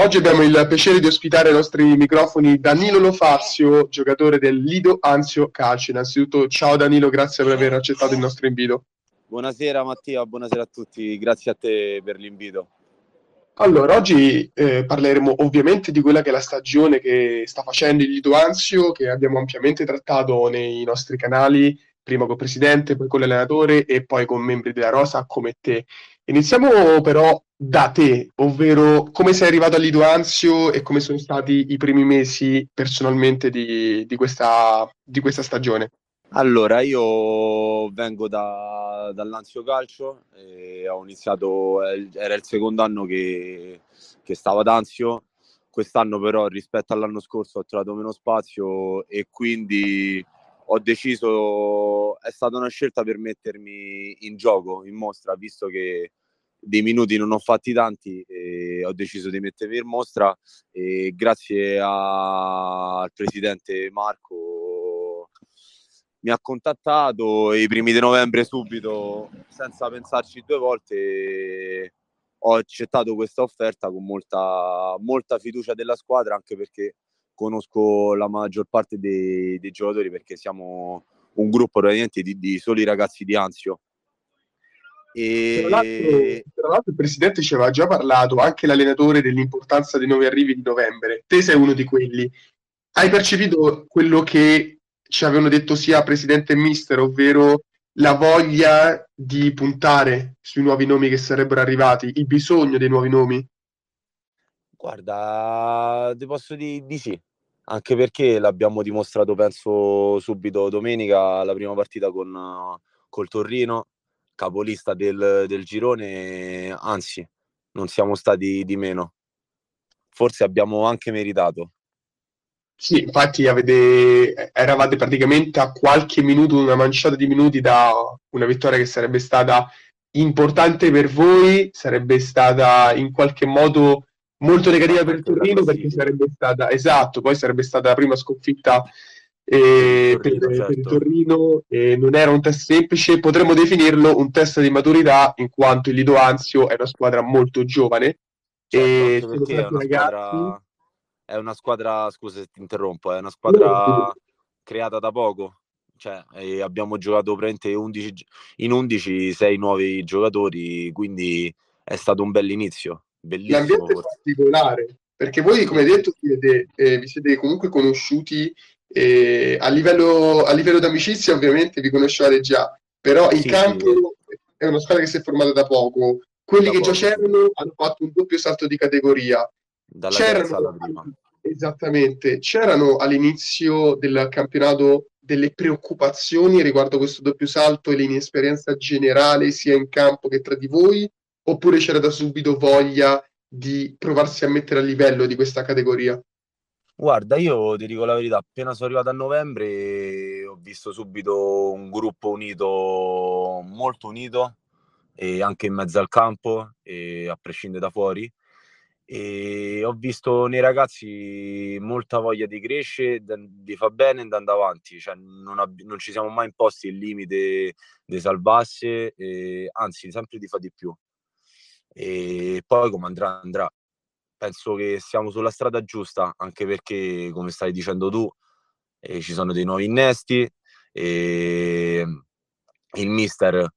Oggi abbiamo il piacere di ospitare ai nostri microfoni Danilo Lofazio, giocatore del Lido Anzio Calcio. Innanzitutto, ciao Danilo, grazie per aver accettato il nostro invito. Buonasera Mattia, buonasera a tutti, grazie a te per l'invito. Allora, oggi eh, parleremo ovviamente di quella che è la stagione che sta facendo il Lido Anzio, che abbiamo ampiamente trattato nei nostri canali, prima col presidente, poi con l'allenatore e poi con membri della Rosa come te. Iniziamo però da te, ovvero come sei arrivato Lido Anzio e come sono stati i primi mesi personalmente di, di, questa, di questa, stagione. Allora, io vengo da, dall'Anzio Calcio, ho iniziato, era il secondo anno che, che stavo ad Anzio, quest'anno però rispetto all'anno scorso ho trovato meno spazio e quindi ho deciso, è stata una scelta per mettermi in gioco, in mostra, visto che dei minuti non ho fatti tanti e ho deciso di mettermi in mostra e grazie a, al presidente Marco mi ha contattato i primi di novembre subito senza pensarci due volte ho accettato questa offerta con molta, molta fiducia della squadra anche perché conosco la maggior parte dei, dei giocatori perché siamo un gruppo di, di soli ragazzi di Anzio e... Tra l'altro, tra, l'altro, il presidente ci aveva già parlato, anche l'allenatore, dell'importanza dei nuovi arrivi di novembre. Te sei uno di quelli. Hai percepito quello che ci avevano detto sia presidente e mister, ovvero la voglia di puntare sui nuovi nomi che sarebbero arrivati, il bisogno dei nuovi nomi? Guarda, ti posso dire di sì, anche perché l'abbiamo dimostrato, penso, subito domenica, la prima partita con, col Torrino, capolista del, del girone, anzi, non siamo stati di meno. Forse abbiamo anche meritato. Sì, infatti avete, eravate praticamente a qualche minuto, una manciata di minuti da una vittoria che sarebbe stata importante per voi, sarebbe stata in qualche modo molto negativa per il Torino perché sarebbe stata, esatto, poi sarebbe stata la prima sconfitta eh, per, Torino, certo. per, Torino eh, non era un test semplice, potremmo definirlo un test di maturità in quanto il Lido Anzio è una squadra molto giovane. Certo, e è una, squadra, è una squadra, scusa se ti interrompo, è una squadra creata da poco. Cioè, eh, abbiamo giocato praticamente 11, in 11 6 nuovi giocatori, quindi è stato un bell'inizio. Bellissimo. L'ambiente è particolare, perché voi, come detto, siete, eh, vi siete comunque conosciuti e a livello, a livello d'amicizia ovviamente vi conoscevate già, però in sì, campo sì. è una squadra che si è formata da poco. Quelli da che poco. già c'erano hanno fatto un doppio salto di categoria. Dalla c'erano. Esattamente, c'erano all'inizio del campionato delle preoccupazioni riguardo questo doppio salto e l'inesperienza generale sia in campo che tra di voi, oppure c'era da subito voglia di provarsi a mettere a livello di questa categoria? Guarda, io ti dico la verità, appena sono arrivato a novembre ho visto subito un gruppo unito, molto unito, e anche in mezzo al campo, e a prescindere da fuori. E ho visto nei ragazzi molta voglia di crescere, di far bene e andando avanti, cioè, non, ab- non, ci siamo mai imposti il limite di salvarsi, anzi sempre di fare di più. E poi come andrà andrà penso che siamo sulla strada giusta, anche perché, come stai dicendo tu, eh, ci sono dei nuovi innesti e il mister,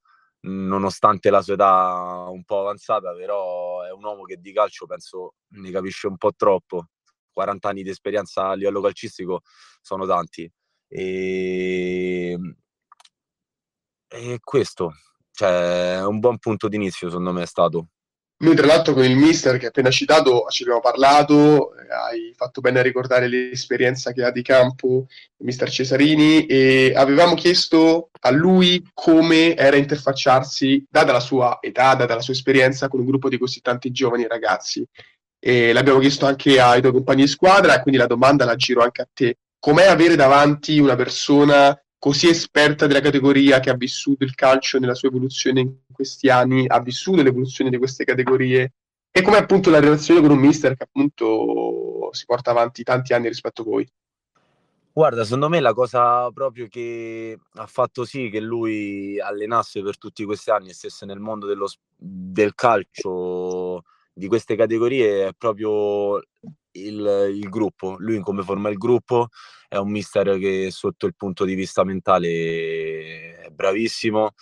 nonostante la sua età un po' avanzata, però è un uomo che di calcio penso ne capisce un po' troppo. 40 anni di esperienza a livello calcistico sono tanti. E, e questo, cioè, un buon punto d'inizio, secondo me, è stato. Noi tra l'altro con il mister che appena citato ci abbiamo parlato, eh, hai fatto bene a ricordare l'esperienza che ha di campo il mister Cesarini e avevamo chiesto a lui come era interfacciarsi, data la sua età, data la sua esperienza, con un gruppo di così tanti giovani ragazzi. E l'abbiamo chiesto anche ai tuoi compagni di squadra e quindi la domanda la giro anche a te. Com'è avere davanti una persona così esperta della categoria che ha vissuto il calcio nella sua evoluzione in questi anni, ha vissuto l'evoluzione di queste categorie e come appunto la relazione con un mister che appunto si porta avanti tanti anni rispetto a voi. Guarda, secondo me la cosa proprio che ha fatto sì che lui allenasse per tutti questi anni e stesse nel mondo dello, del calcio di queste categorie è proprio il, il, gruppo. Lui come forma il gruppo è un mister che sotto il punto di vista mentale è bravissimo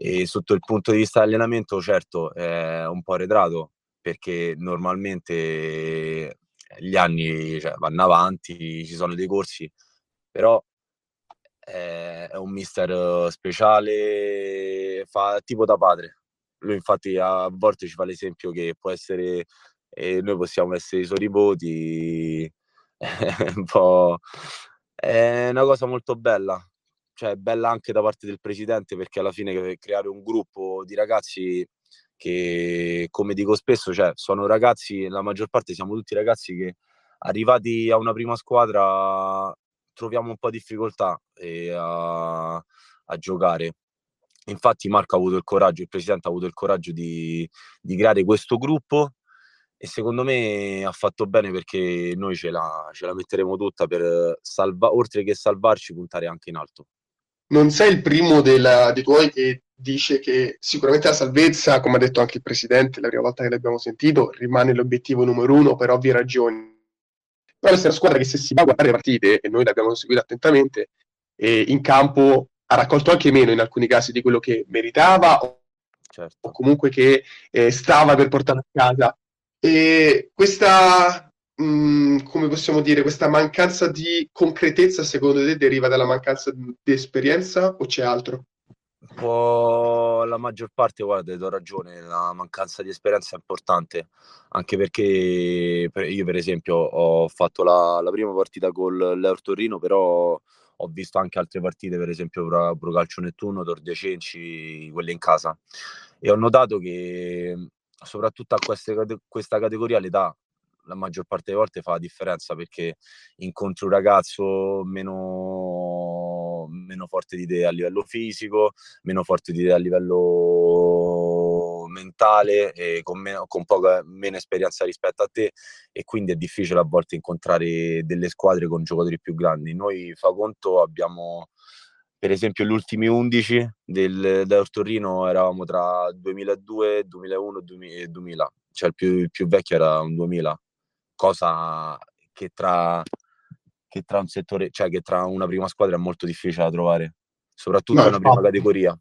e sotto il punto di vista dell'allenamento certo è un po' arretrato perché normalmente gli anni cioè, vanno avanti, ci sono dei corsi, però è, è un mister speciale, fa tipo da padre. Lui infatti a volte ci fa l'esempio che può essere, e noi possiamo essere i suoi nipoti, è un po'... È una cosa molto bella, cioè bella anche da parte del presidente perché alla fine creare un gruppo di ragazzi che come dico spesso cioè, sono ragazzi, la maggior parte siamo tutti ragazzi che arrivati a una prima squadra troviamo un po' di difficoltà eh, a, a, giocare. Infatti Marco ha avuto il coraggio, il presidente ha avuto il coraggio di, di creare questo gruppo e secondo me ha fatto bene perché noi ce la, ce la metteremo tutta per salva, oltre che salvarci, puntare anche in alto. Non sei il primo della, dei tuoi che dice che sicuramente la salvezza, come ha detto anche il presidente la prima volta che l'abbiamo sentito, rimane l'obiettivo numero uno per ovvie ragioni. Però questa è una squadra che se si va a guardare le partite, e noi l'abbiamo seguita attentamente, e in campo ha raccolto anche meno in alcuni casi di quello che meritava o, certo. o comunque che eh, stava per portare a casa. E questa, mm, come possiamo dire, questa mancanza di concretezza secondo te deriva dalla mancanza di esperienza o c'è altro? Po' la maggior parte, guarda, do ragione, la mancanza di esperienza è importante, anche perché io per esempio ho fatto la, la prima partita con l'Eur Torino, però ho visto anche altre partite, per esempio Pro Calcio Nettuno, Tor de Cenci, quelle in casa, e ho notato che soprattutto a queste, questa categoria l'età la maggior parte delle volte fa la differenza perché incontri un ragazzo meno, meno forte di te a livello fisico, meno forte di te a livello mentale con, meno, con poca meno esperienza rispetto a te e quindi è difficile a volte incontrare delle squadre con giocatori più grandi. Noi fa conto abbiamo per esempio gli ultimi 11 del, del Torino eravamo tra 2002, 2001 e 2000, cioè il più, il più vecchio era un 2000 cosa che tra, che tra un settore, cioè che tra una prima squadra è molto difficile da trovare, soprattutto no, una prima categoria.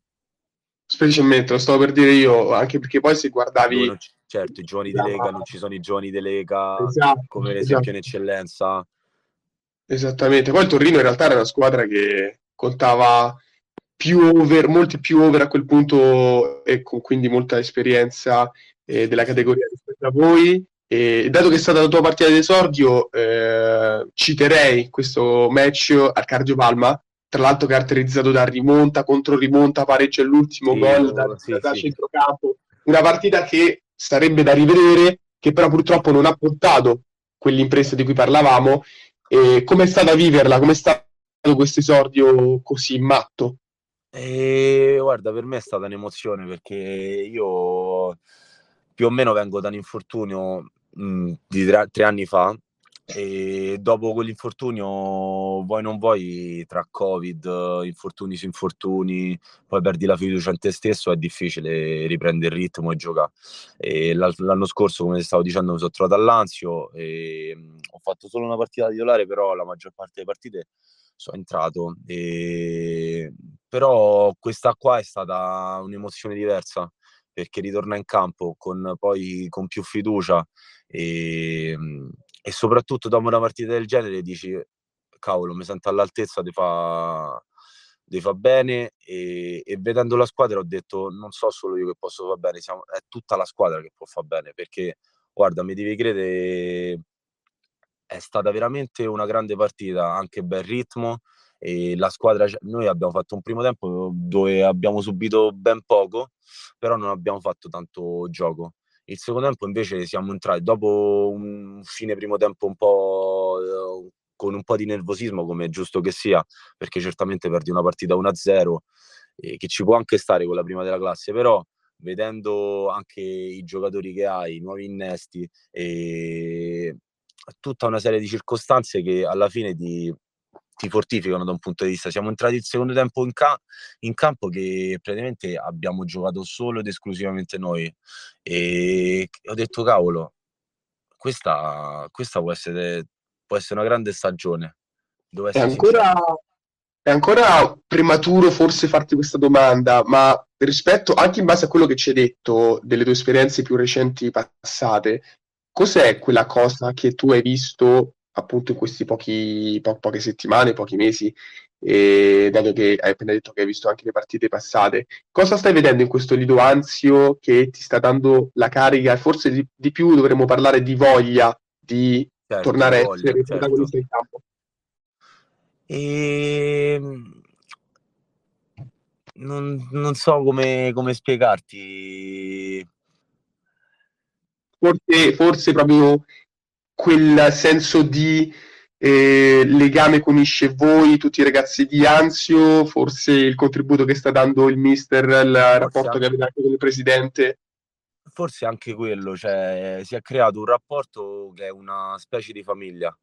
Specialmente, lo stavo per dire io, anche perché poi se guardavi... C- certo, i giovani esatto. di Lega, non ci sono i giovani di Lega, esatto, come esatto. in eccellenza. Esattamente, poi il Torino in realtà era una squadra che contava più over, molti più over a quel punto e con quindi molta esperienza eh, della categoria rispetto a voi e dato che è stata la tua partita d'esordio, eh, citerei questo match al Cardio Palma, tra l'altro caratterizzato da rimonta contro rimonta, pareggio all'ultimo sì, gol da, sì, da sì. centrocampo. Una partita che sarebbe da rivedere, che però purtroppo non ha portato quell'impresa di cui parlavamo. E come è stata viverla? Come è stato questo esordio così matto? E, guarda, per me è stata un'emozione perché io più o meno vengo da un infortunio mh, di tre, tre, anni fa e dopo quell'infortunio vuoi non vuoi tra covid infortuni su infortuni poi perdi la fiducia in te stesso è difficile riprendere il ritmo e giocare. E l'anno scorso come stavo dicendo mi sono trovato all'Anzio e ho fatto solo una partita titolare però la maggior parte delle partite sono entrato. E... però questa qua è stata un'emozione diversa perché ritorna in campo con, poi con più fiducia e, ehm, e, soprattutto dopo una partita del genere dici cavolo mi sento all'altezza di fa, fa bene e, e, vedendo la squadra ho detto non so solo io che posso fare bene siamo, è tutta la squadra che può fare bene perché guarda mi devi credere è stata veramente una grande partita anche bel ritmo e la squadra, noi abbiamo fatto un primo tempo dove abbiamo subito ben poco, però non abbiamo fatto tanto gioco. Il secondo tempo invece siamo entrati dopo un fine primo tempo un po' eh, con un po' di nervosismo, come è giusto che sia, perché certamente perdi una partita 1-0, eh, che ci può anche stare con la prima della classe, però vedendo anche i giocatori che hai, i nuovi innesti e tutta una serie di circostanze che alla fine ti, ti fortificano da un punto di vista. Siamo entrati il secondo tempo in, ca- in, campo che praticamente abbiamo giocato solo ed esclusivamente noi e ho detto cavolo, questa, questa può, essere, può essere una grande stagione. È ancora, è ancora prematuro forse farti questa domanda, ma rispetto anche in base a quello che ci hai detto delle tue esperienze più recenti passate, cos'è quella cosa che tu hai visto appunto in questi pochi, po- poche settimane, pochi mesi, e dato che hai appena detto che hai visto anche le partite passate, cosa stai vedendo in questo Lido Anzio che ti sta dando la carica e forse di, di più dovremmo parlare di voglia di certo, tornare a essere certo. protagonista in campo? E... Ehm, non, non so come, come spiegarti. Forse, forse proprio quel senso di eh, legame che unisce voi, tutti i ragazzi di Anzio, forse il contributo che sta dando il mister, il forse rapporto anche, che avete anche con il presidente. Forse anche quello, cioè si è creato un rapporto che è una specie di famiglia.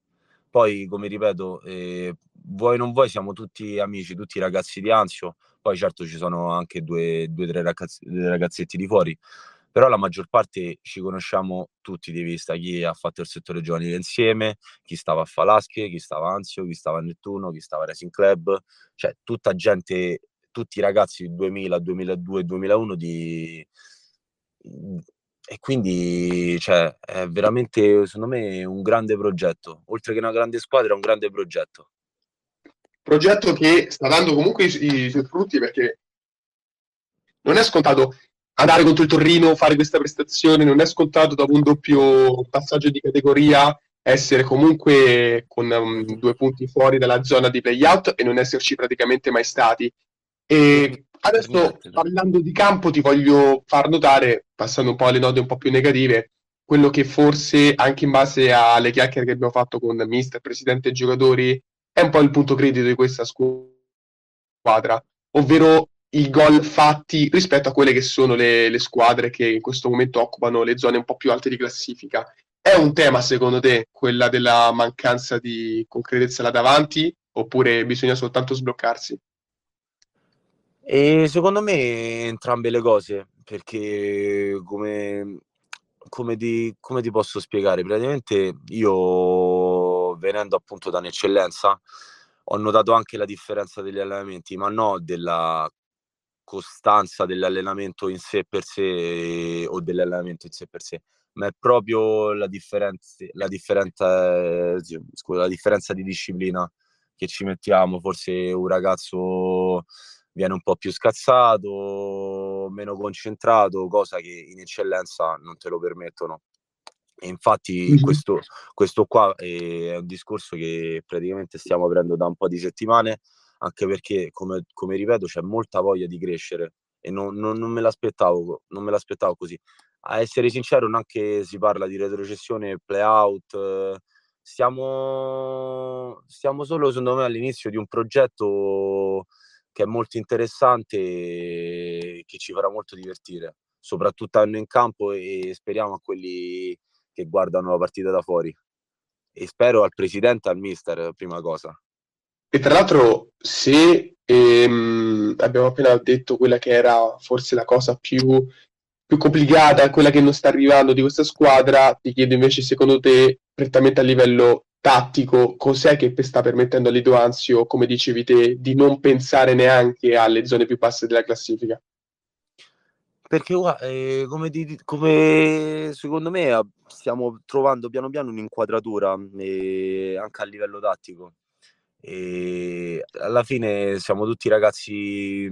Poi, come ripeto, eh, vuoi non vuoi, siamo tutti amici, tutti ragazzi di Anzio. Poi certo ci sono anche due o tre ragazzi, ragazzetti di fuori, però la maggior parte ci conosciamo tutti di vista, chi ha fatto il settore giovanile insieme, chi stava a Falasche, chi stava a Anzio, chi stava a Nettuno, chi stava a Racing Club, cioè tutta gente, tutti i ragazzi 2000, 2002, 2001 di... E quindi cioè, è veramente, secondo me, un grande progetto. Oltre che una grande squadra, è un grande progetto. Progetto che sta dando comunque i, i suoi frutti perché non è scontato andare contro il Torrino, fare questa prestazione, non è scontato dopo un doppio passaggio di categoria essere comunque con um, due punti fuori dalla zona di playout e non esserci praticamente mai stati. E adesso parlando di campo ti voglio far notare, passando un po' alle note un po' più negative, quello che forse anche in base alle chiacchiere che abbiamo fatto con mister, presidente e giocatori, è un po' il punto critico di questa squadra, ovvero i gol fatti rispetto a quelle che sono le, le, squadre che in questo momento occupano le zone un po' più alte di classifica. È un tema, secondo te, quella della mancanza di concretezza là davanti, oppure bisogna soltanto sbloccarsi? E secondo me entrambe le cose, perché come, come, ti, come ti posso spiegare? Praticamente io, venendo appunto da un'eccellenza, ho notato anche la differenza degli allenamenti, ma no della costanza dell'allenamento in sé per sé o dell'allenamento in sé per sé, ma è proprio la differenza, la differenza, scusa, la differenza di disciplina che ci mettiamo. Forse un ragazzo viene un po' più scazzato, meno concentrato, cosa che in eccellenza non te lo permettono. E infatti mm-hmm. questo, questo qua è un discorso che praticamente stiamo aprendo da un po' di settimane anche perché, come, come ripeto, c'è molta voglia di crescere e non, non, non, me l'aspettavo, non me l'aspettavo così. A essere sincero, non anche si parla di retrocessione, play-out, stiamo, stiamo solo, secondo me, all'inizio di un progetto che è molto interessante e che ci farà molto divertire, soprattutto a in campo e speriamo a quelli che guardano la partita da fuori. E spero al presidente al mister, prima cosa. E tra l'altro, se ehm, abbiamo appena detto quella che era forse la cosa più, più complicata, quella che non sta arrivando di questa squadra, ti chiedo invece, secondo te, prettamente a livello tattico, cos'è che sta permettendo a Lido Anzio, come dicevi te, di non pensare neanche alle zone più basse della classifica? Perché eh, come, di, come, secondo me stiamo trovando piano piano un'inquadratura eh, anche a livello tattico e alla fine siamo tutti ragazzi,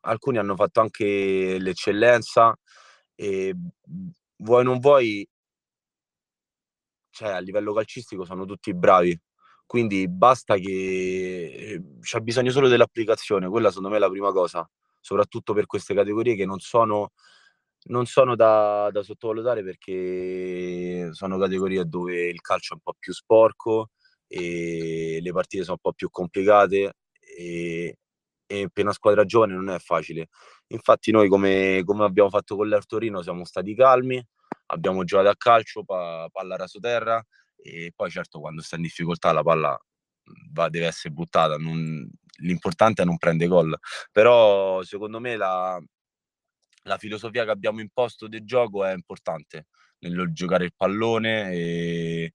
alcuni hanno fatto anche l'eccellenza e vuoi non vuoi, cioè a livello calcistico sono tutti bravi, quindi basta che c'è bisogno solo dell'applicazione, quella secondo me è la prima cosa, soprattutto per queste categorie che non sono, non sono da, da sottovalutare perché sono categorie dove il calcio è un po' più sporco, e le partite sono un po' più complicate e, e per una squadra giovane non è facile. Infatti noi come, come abbiamo fatto con l'Artorino siamo stati calmi, abbiamo giocato a calcio, pa, palla rasoterra e poi certo quando sta in difficoltà la palla va, deve essere buttata. Non, l'importante è non prendere gol. Però secondo me la, la filosofia che abbiamo imposto del gioco è importante nel giocare il pallone e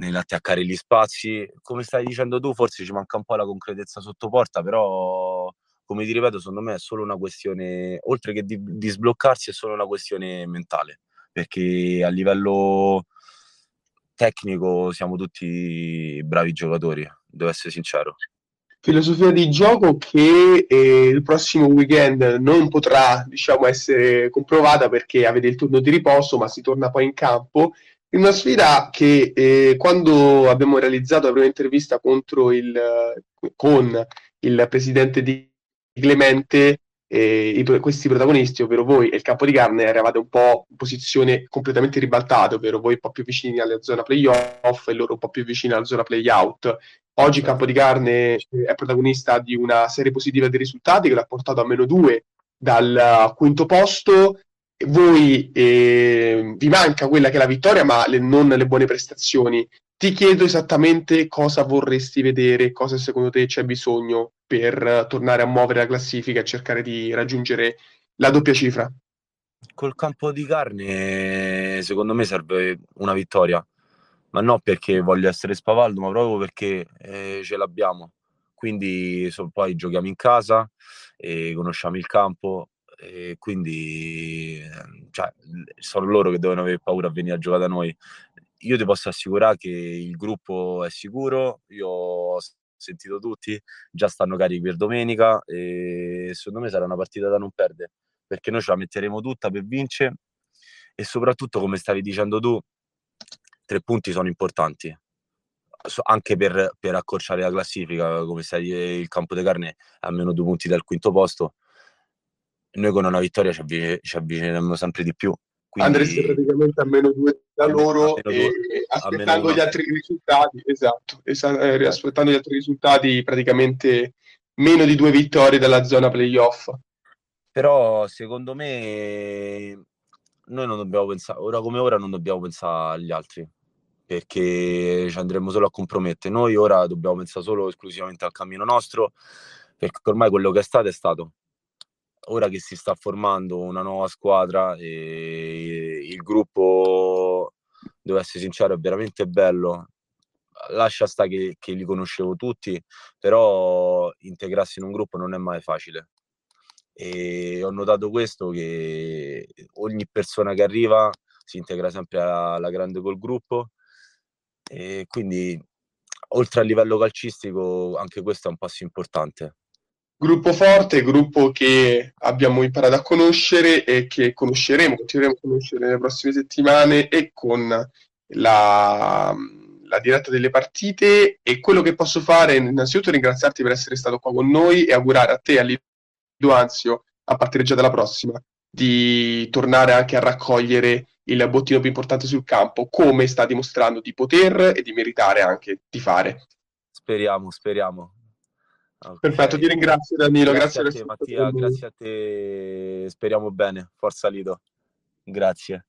nell'attaccare gli spazi. Come stai dicendo tu, forse ci manca un po' la concretezza sotto porta, però come ti ripeto, secondo me è solo una questione, oltre che di, di sbloccarsi, è solo una questione mentale, perché a livello tecnico siamo tutti bravi giocatori, devo essere sincero filosofia di gioco che eh, il prossimo weekend non potrà diciamo, essere comprovata perché avete il turno di riposo, ma si torna poi in campo. Una sfida che eh, quando abbiamo realizzato la prima intervista il, con il presidente di Clemente, eh, i, questi protagonisti, ovvero voi e il campo di carne, eravate un po' in posizione completamente ribaltate, ovvero voi un po' più vicini alla zona playoff e loro un po' più vicini alla zona playout. Oggi Campo di Carne eh, è protagonista di una serie positiva di risultati che l'ha portato a meno due dal quinto posto. Voi eh, vi manca quella che è la vittoria, ma le, non le buone prestazioni. Ti chiedo esattamente cosa vorresti vedere, cosa secondo te c'è bisogno per tornare a muovere la classifica e cercare di raggiungere la doppia cifra. Col campo di carne, secondo me serve una vittoria ma non perché voglio essere spavaldo, ma proprio perché eh, ce l'abbiamo. Quindi so, poi giochiamo in casa, conosciamo il campo, e quindi cioè, sono loro che devono avere paura a venire a giocare da noi. Io ti posso assicurare che il gruppo è sicuro, io ho sentito tutti, già stanno carichi per domenica e secondo me sarà una partita da non perdere, perché noi ce la metteremo tutta per vincere e soprattutto, come stavi dicendo tu, tre punti sono importanti anche per, per, accorciare la classifica, come sai, il campo di carne a meno due punti dal quinto posto. Noi con una vittoria ci, avvicin- ci avviciniamo sempre di più. Quindi... Andreste praticamente a meno due da loro e due, aspettando gli altri risultati, esatto, esa- eh, aspettando gli altri risultati praticamente meno di due vittorie dalla zona playoff. Però secondo me noi non dobbiamo pensare, ora come ora non dobbiamo pensare agli altri perché ci andremo solo a compromettere. Noi ora dobbiamo pensare solo esclusivamente al cammino nostro, perché ormai quello che è stato è stato. Ora che si sta formando una nuova squadra e il gruppo, devo essere sincero, è veramente bello. Lascia sta che, che li conoscevo tutti, però integrarsi in un gruppo non è mai facile. E ho notato questo che ogni persona che arriva si integra sempre alla, alla grande col gruppo e quindi, oltre a livello calcistico, anche questo è un passo importante. Gruppo forte, gruppo che abbiamo imparato a conoscere e che conosceremo, continueremo a conoscere nelle prossime settimane e con la, la diretta delle partite. E quello che posso fare, innanzitutto, è ringraziarti per essere stato qua con noi e augurare a te, a Lido Anzio, a partire già dalla prossima, di tornare anche a raccogliere il bottino più importante sul campo, come sta dimostrando di poter e di meritare anche di fare. Speriamo, speriamo. Okay. Perfetto, ti ringrazio Danilo, grazie, grazie a te Mattia, grazie a te, speriamo bene, forza Lido, grazie.